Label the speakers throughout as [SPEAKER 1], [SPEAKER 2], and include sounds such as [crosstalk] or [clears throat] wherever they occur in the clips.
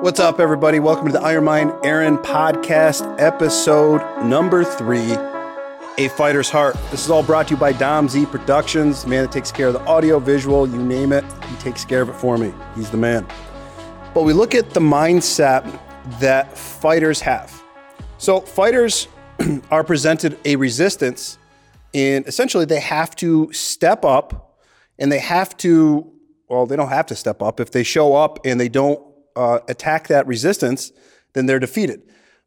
[SPEAKER 1] What's up, everybody? Welcome to the Iron Mind Aaron podcast, episode number three A Fighter's Heart. This is all brought to you by Dom Z Productions, the man that takes care of the audio, visual, you name it. He takes care of it for me. He's the man. But we look at the mindset that fighters have. So, fighters [clears throat] are presented a resistance, and essentially they have to step up and they have to, well, they don't have to step up. If they show up and they don't uh, attack that resistance, then they're defeated.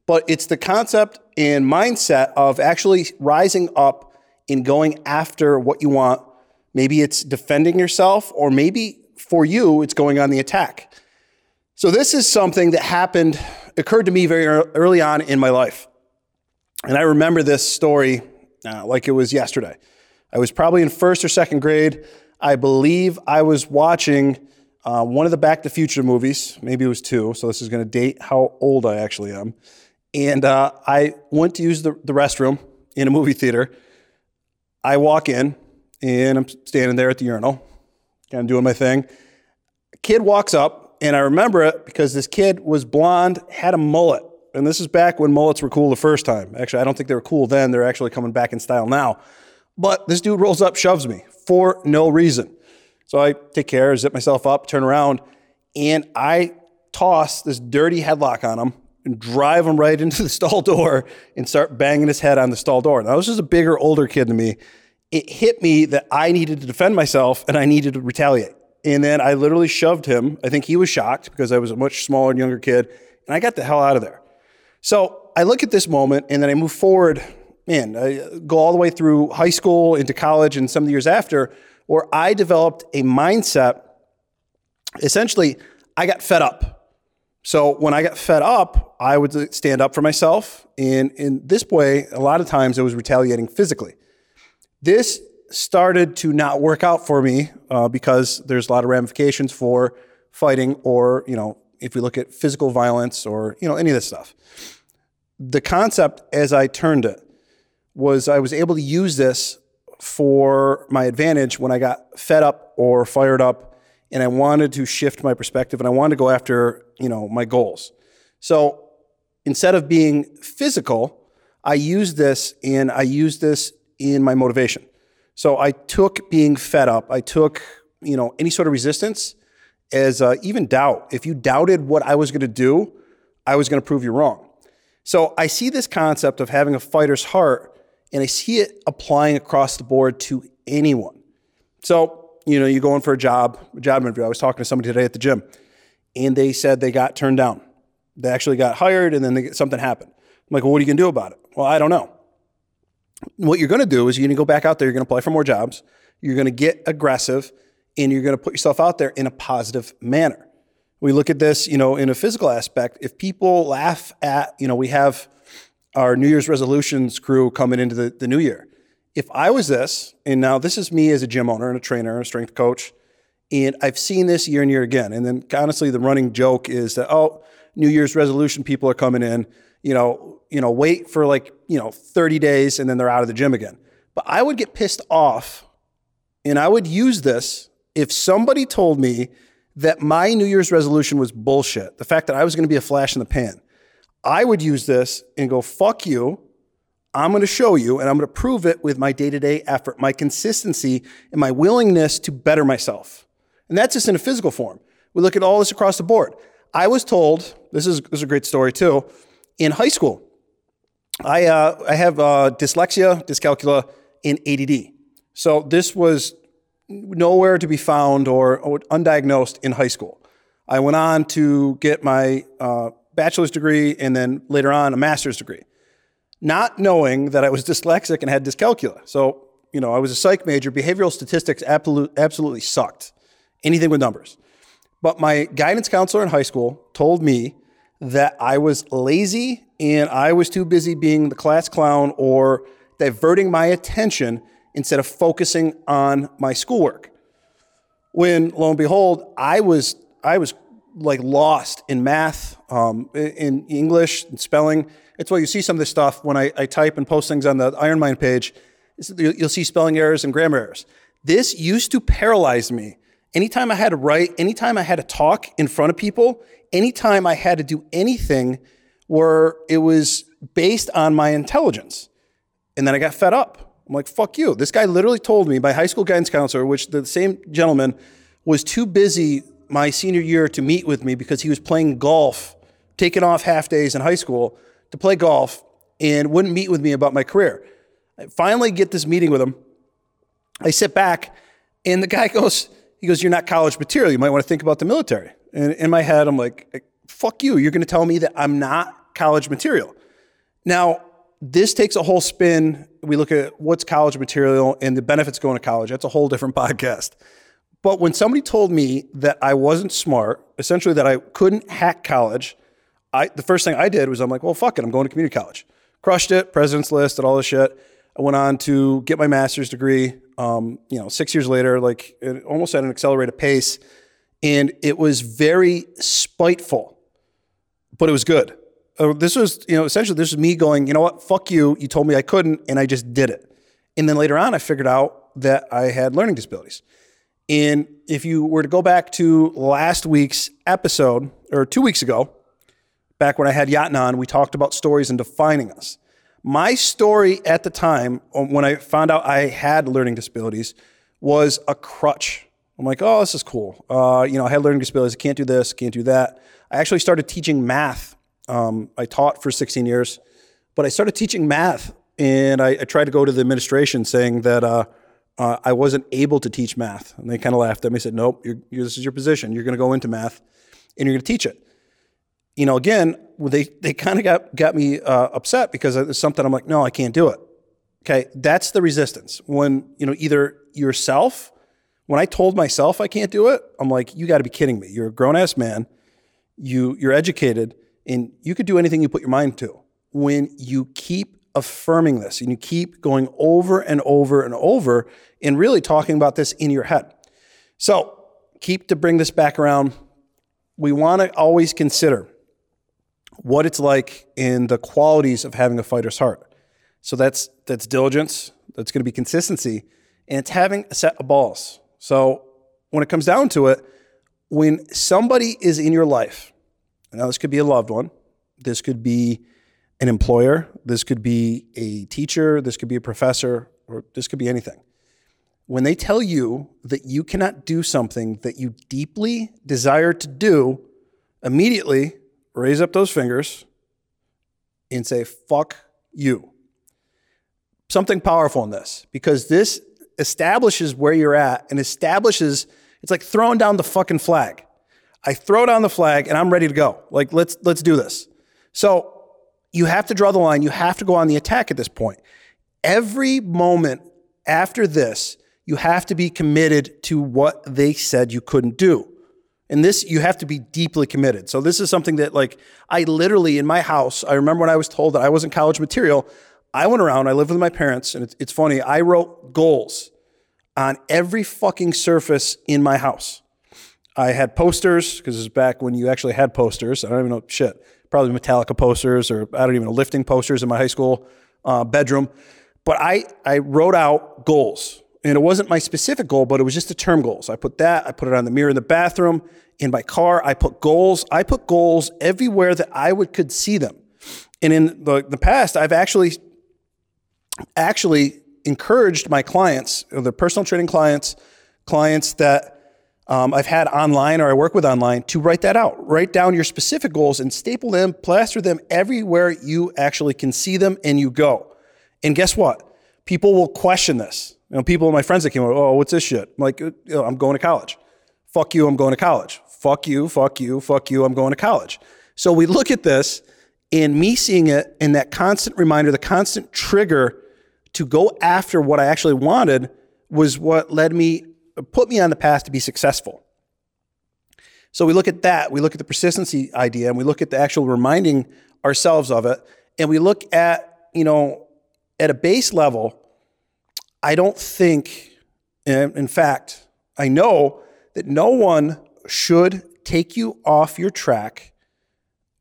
[SPEAKER 1] But it's the concept and mindset of actually rising up and going after what you want. Maybe it's defending yourself, or maybe for you, it's going on the attack. So, this is something that happened, occurred to me very early on in my life. And I remember this story uh, like it was yesterday. I was probably in first or second grade. I believe I was watching uh, one of the Back to Future movies. Maybe it was two, so this is going to date how old I actually am. And uh, I went to use the, the restroom in a movie theater. I walk in, and I'm standing there at the urinal, kind of doing my thing. A kid walks up, and I remember it because this kid was blonde, had a mullet. And this is back when mullets were cool the first time. Actually, I don't think they were cool then. They're actually coming back in style now. But this dude rolls up, shoves me for no reason. So I take care, zip myself up, turn around, and I toss this dirty headlock on him and drive him right [laughs] into the stall door and start banging his head on the stall door. Now, this is a bigger, older kid than me. It hit me that I needed to defend myself and I needed to retaliate. And then I literally shoved him. I think he was shocked because I was a much smaller and younger kid, and I got the hell out of there. So I look at this moment and then I move forward, man, I go all the way through high school into college and some of the years after where I developed a mindset. Essentially, I got fed up. So when I got fed up, I would stand up for myself. And in this way, a lot of times I was retaliating physically. This started to not work out for me uh, because there's a lot of ramifications for fighting or, you know, if we look at physical violence or, you know, any of this stuff. The concept as I turned it was I was able to use this for my advantage when I got fed up or fired up and I wanted to shift my perspective and I wanted to go after, you know, my goals. So instead of being physical, I used this and I used this in my motivation. So I took being fed up, I took, you know, any sort of resistance as uh, even doubt. If you doubted what I was going to do, I was going to prove you wrong. So I see this concept of having a fighter's heart and I see it applying across the board to anyone. So, you know, you go in for a job, a job interview. I was talking to somebody today at the gym, and they said they got turned down. They actually got hired, and then they, something happened. I'm like, well, what are you going to do about it? Well, I don't know. What you're going to do is you're going to go back out there, you're going to apply for more jobs, you're going to get aggressive, and you're going to put yourself out there in a positive manner. We look at this, you know, in a physical aspect. If people laugh at, you know, we have our New Year's resolutions crew coming into the, the new year. If I was this, and now this is me as a gym owner and a trainer and a strength coach, and I've seen this year and year again. And then honestly, the running joke is that, oh, New Year's resolution people are coming in, you know, you know, wait for like, you know, 30 days and then they're out of the gym again. But I would get pissed off and I would use this if somebody told me that my New Year's resolution was bullshit. The fact that I was going to be a flash in the pan. I would use this and go, fuck you. I'm going to show you and I'm going to prove it with my day to day effort, my consistency, and my willingness to better myself. And that's just in a physical form. We look at all this across the board. I was told, this is, this is a great story too, in high school, I, uh, I have uh, dyslexia, dyscalculia, and ADD. So this was nowhere to be found or, or undiagnosed in high school. I went on to get my uh, bachelor's degree and then later on a master's degree, not knowing that I was [laughs] dyslexic and had dyscalculia. So, you know, I was a psych major. Behavioral statistics absolutely sucked, anything with numbers. But my guidance counselor in high school told me that I was lazy and I was too busy being the class clown or diverting my attention instead of focusing on my schoolwork. When lo and behold, I was I was like lost in math, um, in English, and spelling. It's why you see some of this stuff when I, I type and post things on the Iron Mind page. You'll see spelling errors and grammar errors. This used to paralyze me. Anytime I had to write, anytime I had to talk in front of people, anytime I had to do anything where it was based on my intelligence. And then I got fed up. I'm like, fuck you. This guy literally told me, my high school guidance counselor, which the same gentleman was too busy my senior year to meet with me because he was playing golf, taking off half days in high school to play golf and wouldn't meet with me about my career. I finally get this meeting with him. I sit back and the guy [laughs] goes, he goes, You're not college material. You might want to think about the military. And in my head, I'm like, Fuck you. You're going to tell me that I'm not college material. Now, this takes a whole spin. We look at what's college material and the benefits going to college. That's a whole different [laughs] podcast. But when somebody told me that I wasn't smart, essentially that I couldn't hack college, I, the first thing I did was I'm like, well, fuck it, I'm going to community college. Crushed it, president's list, and all this shit. I went on to get my master's degree. Um, you know, six years later, like almost at an accelerated pace, and it was very spiteful, but it was good. Uh, this was, you know, essentially this was me going, you know what, fuck you. You told me I couldn't, and I just did it. And then later on, I figured out that I had learning disabilities. And if you were to go back to last week's episode, or two weeks ago, back when I had Yatin on, we talked about stories and defining us. My story at the time, um, when I found out I had learning disabilities, was a crutch. I'm like, oh, this is cool. Uh, you know, I had learning disabilities. I can't do this, can't do that. I actually started teaching math. Um, I taught for 16 years, but I started teaching math, and I, I tried to go to the administration saying that uh, uh, I wasn't able to teach math, and they kind of laughed at me. They said, "Nope, you're, you're, this is your position. You're going to go into math, and you're going to teach it." You know, again, they they kind of got got me uh, upset because it's something I'm like, "No, I can't do it." Okay, that's the resistance. When you know either yourself, when I told myself I can't do it, I'm like, "You got to be kidding me! You're a grown ass man. You you're educated, and you could do anything you put your mind to." When you keep affirming this and you keep going over and over and over and really talking about this in your head. So, keep to bring this back around. We want to always consider what it's like in the qualities of having a fighter's heart. So that's that's diligence, that's going to be consistency, and it's having a set of balls. So when it comes down to it, when somebody is in your life, now this could be a loved one, this could be an employer, this could be a teacher, this could be a professor, or this could be anything. When they tell you that you cannot do something that you deeply desire to do, immediately raise up those fingers and say, fuck you. Something powerful in this, because this establishes where you're at and establishes, it's like throwing down the fucking flag. I throw down the flag and I'm ready to go. Like, let's, let's do this. So you have to draw the line. You have to go on the attack at this point. Every moment after this, you have to be committed to what they said you couldn't do. And this, you have to be deeply committed. So, this is something that, like, I literally in my house, I remember when I was told that I wasn't college material, I went around, I lived with my parents, and it's, it's funny, I wrote goals on every fucking surface in my house. I had posters, because this is back when you actually had posters. I don't even know shit probably Metallica posters or I don't even know, lifting posters in my high school uh, bedroom. But I, I wrote out goals. And it wasn't my specific goal, but it was just the term goals. I put that, I put it on the mirror in the bathroom, in my car. I put goals. I put goals everywhere that I would could see them. And in the, the past, I've actually actually encouraged my clients, the personal training clients, clients that um, I've had online or I work with online to write that out. Write down your specific goals and staple them, plaster them everywhere you actually can see them and you go. And guess what? People will question this. You know, people, my friends that came over, oh, what's this shit? I'm like, you know, I'm going to college. Fuck you, I'm going to college. Fuck you, fuck you, fuck you, I'm going to college. So we look at this and me seeing it and that constant reminder, the constant trigger to go after what I actually wanted was what led me put me on the path to be successful. So we look at that, we look at the persistency idea, and we look at the actual reminding ourselves of it, and we look at, you know, at a base level, I don't think, in fact, I know that no one should take you off your track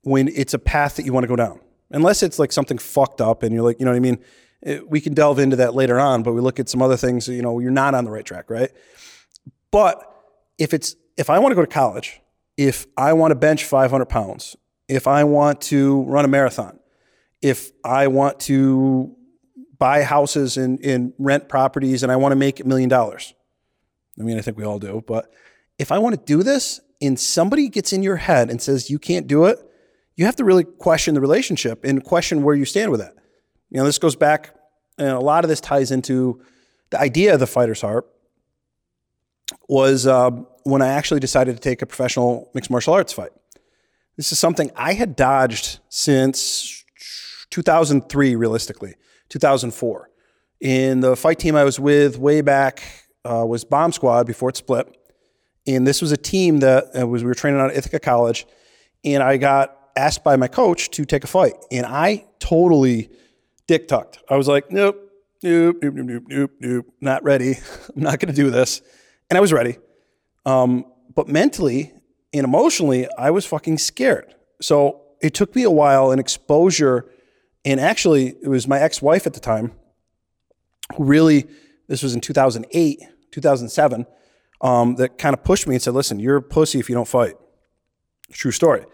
[SPEAKER 1] when it's a path that you want to go down. Unless it's like something fucked up and you're like, you know what I mean? Eh, we can delve into that later on, but we look at some other things, you know, you're not on the right track, right? But if it's if I want to go to college if I want to bench 500 pounds, if I want to run a marathon, if I want to buy houses and, and rent properties and I want to make a million dollars. I mean, I think we all do, but if I want to do this and somebody gets in your head and says you can't do it, you have to really question the relationship and question where you stand with that. You know, this goes back, and a lot of this ties into the idea of the fighter's heart was uh, when I actually decided to take a professional mixed martial arts fight. This is something I had dodged since 2003, realistically, 2004. In the fight team I was with way back uh, was Bomb Squad before it split. And this was a team that uh, was we were training out at Ithaca College, and I got asked by my coach to take a fight, and I totally dick tucked. I was like, nope, nope, nope, nope, nope, nope, not ready. [laughs] I'm not going to do this, and I was ready. Um, but mentally and emotionally, I was fucking scared. So it took me a while and exposure, and actually, it was my ex-wife at the time who really. This was in 2008, 2007 um, that kind of pushed me and said, listen, you're a pussy if you don't fight. True story.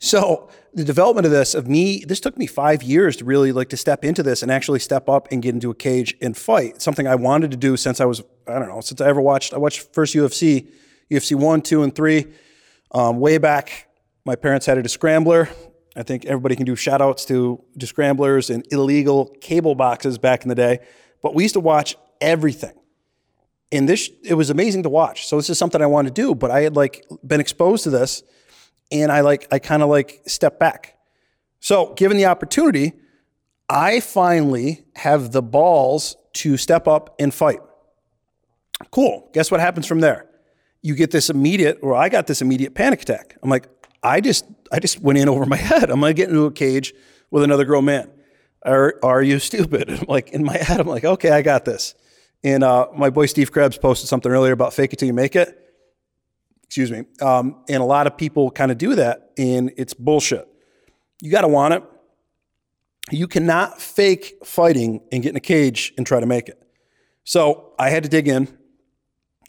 [SPEAKER 1] So the development of this, of me, this took me five years to really like to step into this and actually step up and get into a cage and fight. something I wanted to do since I was, I don't know, since I ever watched, I watched first UFC, UFC one, two, and three. Um, way back, my parents had a scrambler. I think everybody can do shout outs to scramblers and illegal cable boxes back in the day. But we used to watch everything and this it was amazing to watch. So this is something I wanted to do, but I had like been exposed to this, and I like I kind of like step back. So given the opportunity, I finally have the balls to step up and fight. Cool. Guess what happens from there? You get this immediate, or I got this immediate panic attack. I'm like, I just I just went in over my [laughs] head. I'm gonna get into a cage with another grown man. Are are you stupid? I'm [laughs] like in my [laughs] head, I'm like, okay, I got this. And uh, my boy Steve Krebs posted something earlier about fake it till you make it. Excuse me. Um, and a lot of people kind of do that, and it's bullshit. You got to want it. You cannot fake fighting and get in a cage and try to make it. So I had to dig in.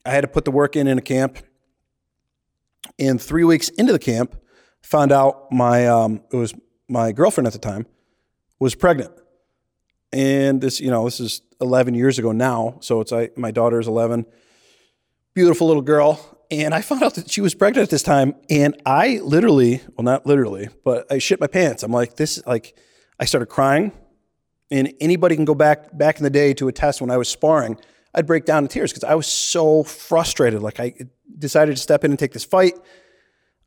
[SPEAKER 1] I had to put the work in in a camp. And three weeks into the camp, found out my um, it was my girlfriend at the time was pregnant. And this, you know, this is 11 years ago now. So it's I, my daughter's 11, beautiful little girl. And I found out that she was pregnant at this time. And I literally, well, not literally, but I shit my pants. I'm like, this, like, I started crying. And anybody can go back back in the day to a test when I was sparring. I'd break down in tears because I was so frustrated. Like I decided to step in and take this fight.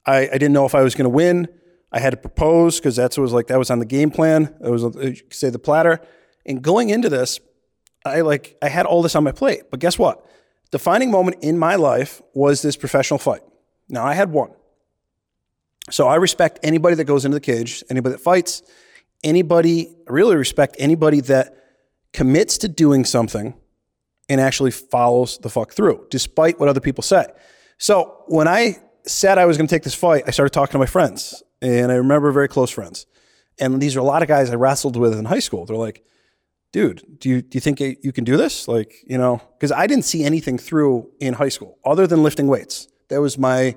[SPEAKER 1] I, I didn't know if I was going to win. I had to propose because that's what was like that was on the game plan. It was you could say the platter. And going into this, I like I had all this on my plate. But guess what? Defining moment in my life was this professional fight. Now I had one. So I respect anybody that goes into the cage, anybody that fights, anybody, I really respect anybody that commits to doing something and actually follows the fuck through, despite what other people say. So when I said I was going to take this fight, I started talking to my friends, and I remember very close friends. And these are a lot of guys I wrestled with in high school. They're like, dude, do you do you think you can do this? Like, you know, because I didn't see anything through in high school other than lifting weights. That was my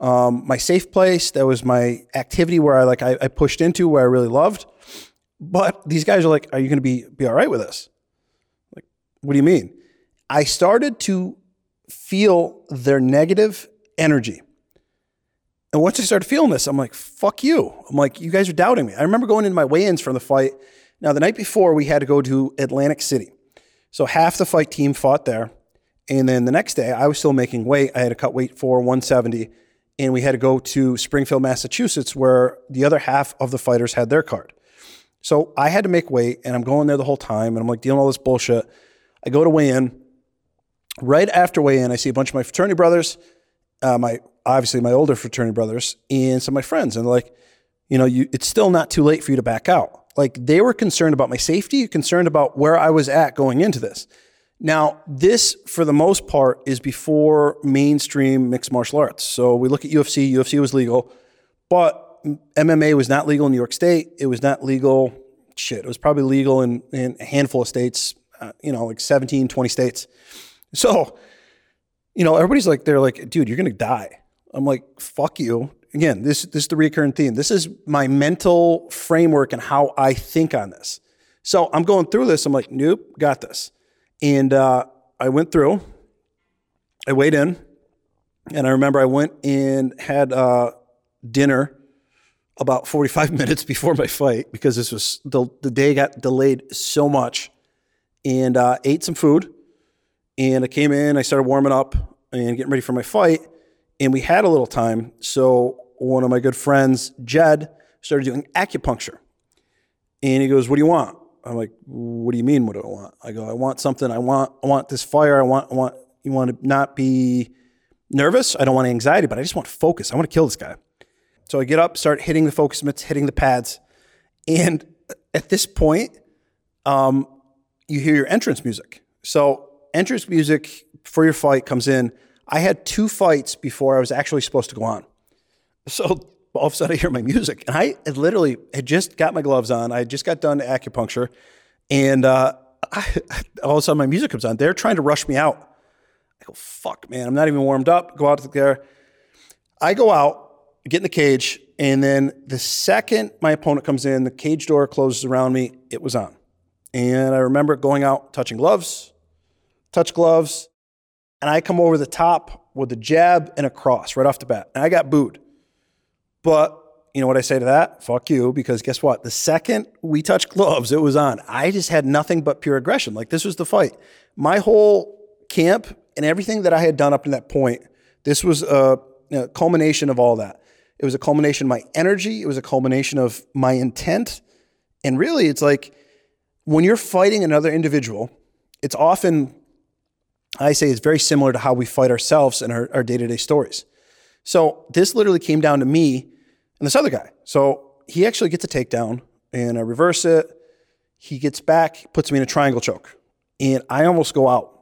[SPEAKER 1] um, my safe place. That was my activity where I like I, I pushed into where I really loved. But these guys are like, are you going to be be all right with this? Like, what do you mean? I started to feel their negative energy. And once I started feeling this, I'm like, fuck you. I'm like, you guys are doubting me. I remember going into my weigh-ins from the fight now, the night before, we had to go to Atlantic City. So half the fight team fought there. And then the next day, I was still making weight. I had to cut weight for 170. And we had to go to Springfield, Massachusetts, where the other half of the fighters had their card. So I had to make weight, and I'm going there the whole time. And I'm like dealing all this bullshit. I go to weigh in. Right after weigh in, I see a bunch of my fraternity brothers, uh, my obviously my older fraternity brothers, and some of my friends. And they're like, you know, you, it's still not too late for you to back out. Like they were concerned about my safety, concerned about where I was at going into this. Now, this, for the most part, is before mainstream mixed martial arts. So we look at UFC, UFC was legal, but MMA was not legal in New York State. It was not legal, shit, it was probably legal in, in a handful of states, uh, you know, like 17, 20 states. So, you know, everybody's like, they're like, dude, you're going to die. I'm like, fuck you. Again, this, this is the recurring theme. This is my mental framework and how I think on this. So I'm going through this. I'm like, nope, got this. And uh, I went through, I weighed in, and I remember I went and had uh, dinner about 45 [laughs] minutes before my fight because this was the, the day got delayed so much and uh, ate some food. And I came in, I started warming up and getting ready for my fight. And we had a little time. So one of my good friends, Jed, started doing acupuncture. And he goes, What do you want? I'm like, What do you mean? What do I want? I go, I want something. I want, I want this fire. I want, I want, you want to not be nervous. I don't want anxiety, but I just want focus. I want to kill this guy. So I get up, start hitting the focus mitts, hitting the pads. And at this point, um, you hear your entrance music. So entrance music for your fight comes in. I had two fights before I was actually supposed to go on. So all of a sudden I hear my music, and I literally had just got my gloves on. I just got done acupuncture, and uh, I, [laughs] all of a sudden my music comes on. They're trying to rush me out. I go, fuck, man, I'm not even warmed up. Go out there. I go out, get in the cage, and then the second my opponent comes in, the cage door closes around me. It was on, and I remember going out, touching gloves, touch gloves, and I come over the top with a jab and a cross right off the bat, and I got booed. But you know what I say to that? Fuck you, because guess what? The second we touched gloves, it was on. I just had nothing but pure aggression. Like this was the fight. My whole camp and everything that I had done up to that point, this was a, a culmination of all that. It was a culmination of my energy. It was a culmination of my intent. And really, it's like when you're fighting another individual, it's often, I say, it's very similar to how we fight ourselves in our day to day stories. So this literally came down to me and this other guy. So he actually gets a takedown and I reverse it. He gets back, puts me in a triangle choke, and I almost go out.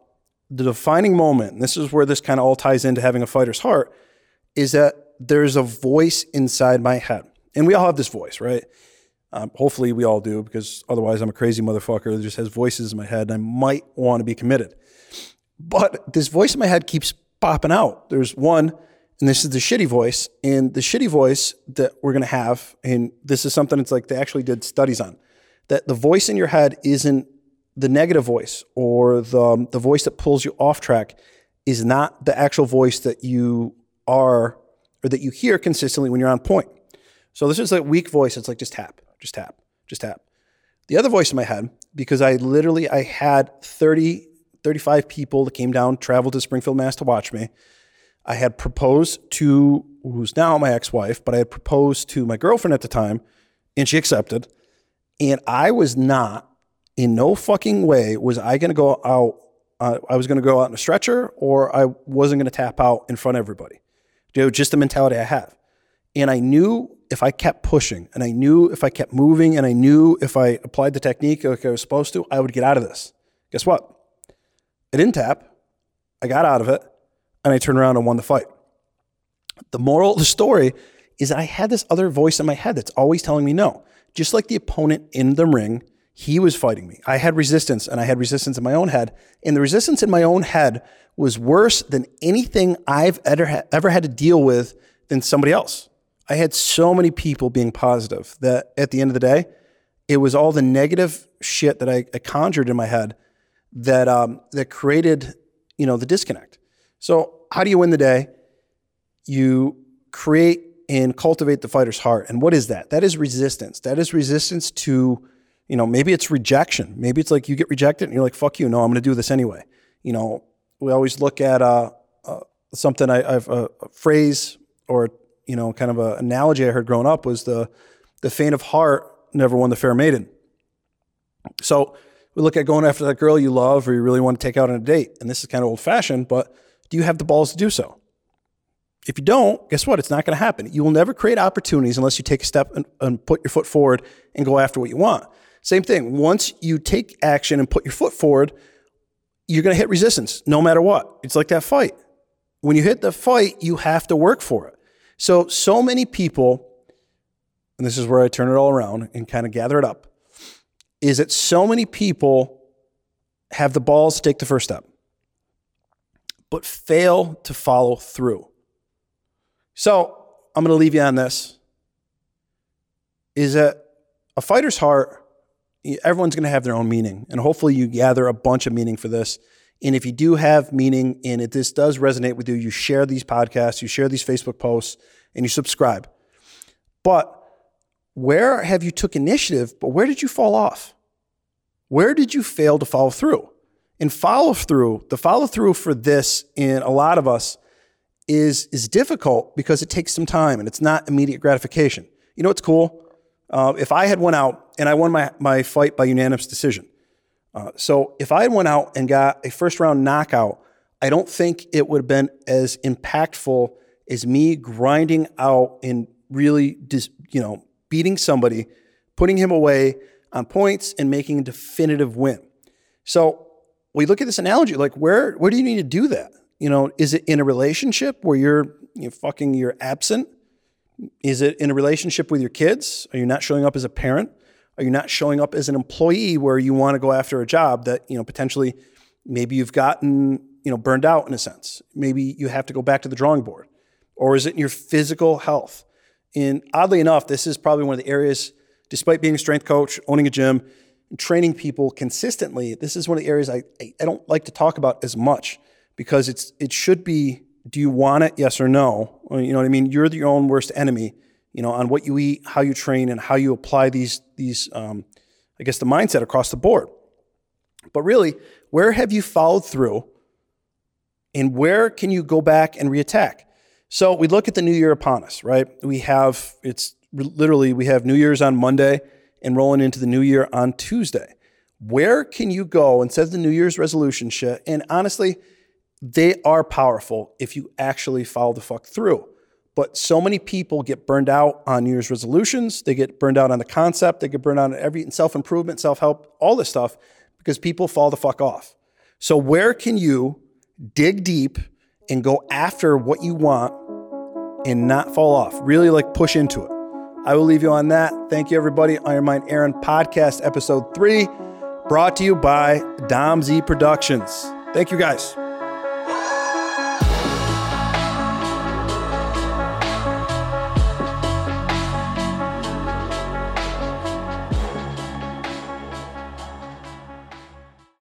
[SPEAKER 1] The defining moment, this is where this kind of all ties into having a fighter's heart, is that there's a voice inside my head. And we all have this voice, right? Um, hopefully we all do, because otherwise I'm a crazy motherfucker that just has voices in my head and I might want to be committed. But this voice in my head keeps popping out. There's one and this is the shitty voice. And the shitty voice that we're going to have, and this is something it's like they actually did studies on, that the voice in your head isn't the negative voice or the, um, the voice that pulls you off track is not the actual voice that you are or that you hear consistently when you're on point. So this is a weak voice. It's like just tap, just tap, just tap. The other voice in my head, because I literally I had 30, 35 people that came down, traveled to Springfield, Mass to watch me. I had proposed to who's now my ex-wife, but I had proposed to my girlfriend at the time, and she accepted. And I was not, in no fucking way, was I going to go out. Uh, I was going to go out in a stretcher, or I wasn't going to tap out in front of everybody. Dude, just the mentality I have. And I knew if I kept pushing, and I knew if I kept moving, and I knew if I applied the technique like I was supposed to, I would get out of this. Guess what? I didn't tap. I got out of it and I turned around and won the fight. The moral of the story is that I had this other voice in my head that's always telling me no. Just like the opponent in the ring, he was fighting me. I had resistance and I had resistance in my own head. And the resistance in my own head was worse than anything I've ever, ever had to deal with than somebody else. I had so many people being positive that at the end of the day, it was all the negative shit that I, I conjured in my head that um, that created, you know, the disconnect. So, how do you win the day? You create and cultivate the fighter's heart. And what is that? That is resistance. That is resistance to, you know, maybe it's rejection. Maybe it's like you get rejected and you're like, fuck you. No, I'm going to do this anyway. You know, we always look at uh, uh, something I, have a, a, phrase or, you know, kind of an analogy I heard growing up was the, the faint of heart never won the fair maiden. So we look at going after that girl you love or you really want to take out on a date. And this is kind of old fashioned, but do you have the balls to do so? If you don't, guess what? It's not going to happen. You will never create opportunities unless you take a step and, and, put your foot forward and go after what you want. Same thing. Once you take action and put your foot forward, you're going to hit resistance no matter what. It's like that fight. When you hit the fight, you have to work for it. So, so many people, and this is where I turn it all around and kind of gather it up, is that so many people have the balls to take the first step but fail to follow through. So I'm going to leave you on this is that a fighter's heart, everyone's going to have their own meaning. And hopefully you gather a bunch of meaning for this. And if you do have meaning and it this does resonate with you, you share these podcasts, you share these Facebook posts, and you subscribe. But where have you took initiative, but where did you fall off? Where did you fail to follow through? And follow through, the follow through for this in a lot of us is is difficult because it takes some time and it's not immediate gratification. You know what's cool? Uh, if I had went out and I won my, my fight by unanimous decision, uh, so if I had went out and got a first round knockout, I don't think it would have been as impactful as me grinding out and really, dis, you know, beating somebody, putting him away on points, and making a definitive win. So we look at this analogy like where where do you need to do that? You know, is it in a relationship where you're you know, fucking you're absent? Is it in a relationship with your kids? Are you not showing up as a parent? Are you not showing up as an employee where you want to go after a job that, you know, potentially maybe you've gotten, you know, burned out in a sense. Maybe you have to go back to the drawing board. Or is it in your physical health? And oddly enough, this is probably one of the areas, despite being a strength coach, owning a gym, training people consistently, this is one of the areas I, I don't like to talk about as much because it's it should be do you want it yes or no? You know what i mean? You're your own worst enemy you know on what you eat how you train and how you apply these these um, i guess the mindset across the board. But really where have you followed through and where can you go back and reattack so we look at the new year upon us right we have it's literally we have new year's on monday and rolling into the new year on tuesday where can you go and set the new year's resolution shit and honestly they are powerful if you actually follow the fuck through. But so many people get burned out on New Year's resolutions. They get burned out on the concept. They get burned out on every self improvement, self help, all this stuff because people fall the fuck off. So, where can you dig deep and go after what you want and not fall off? Really like push into it. I will leave you on that. Thank you, everybody. Iron Mind Aaron podcast, episode three, brought to you by Dom Z Productions. Thank you, guys.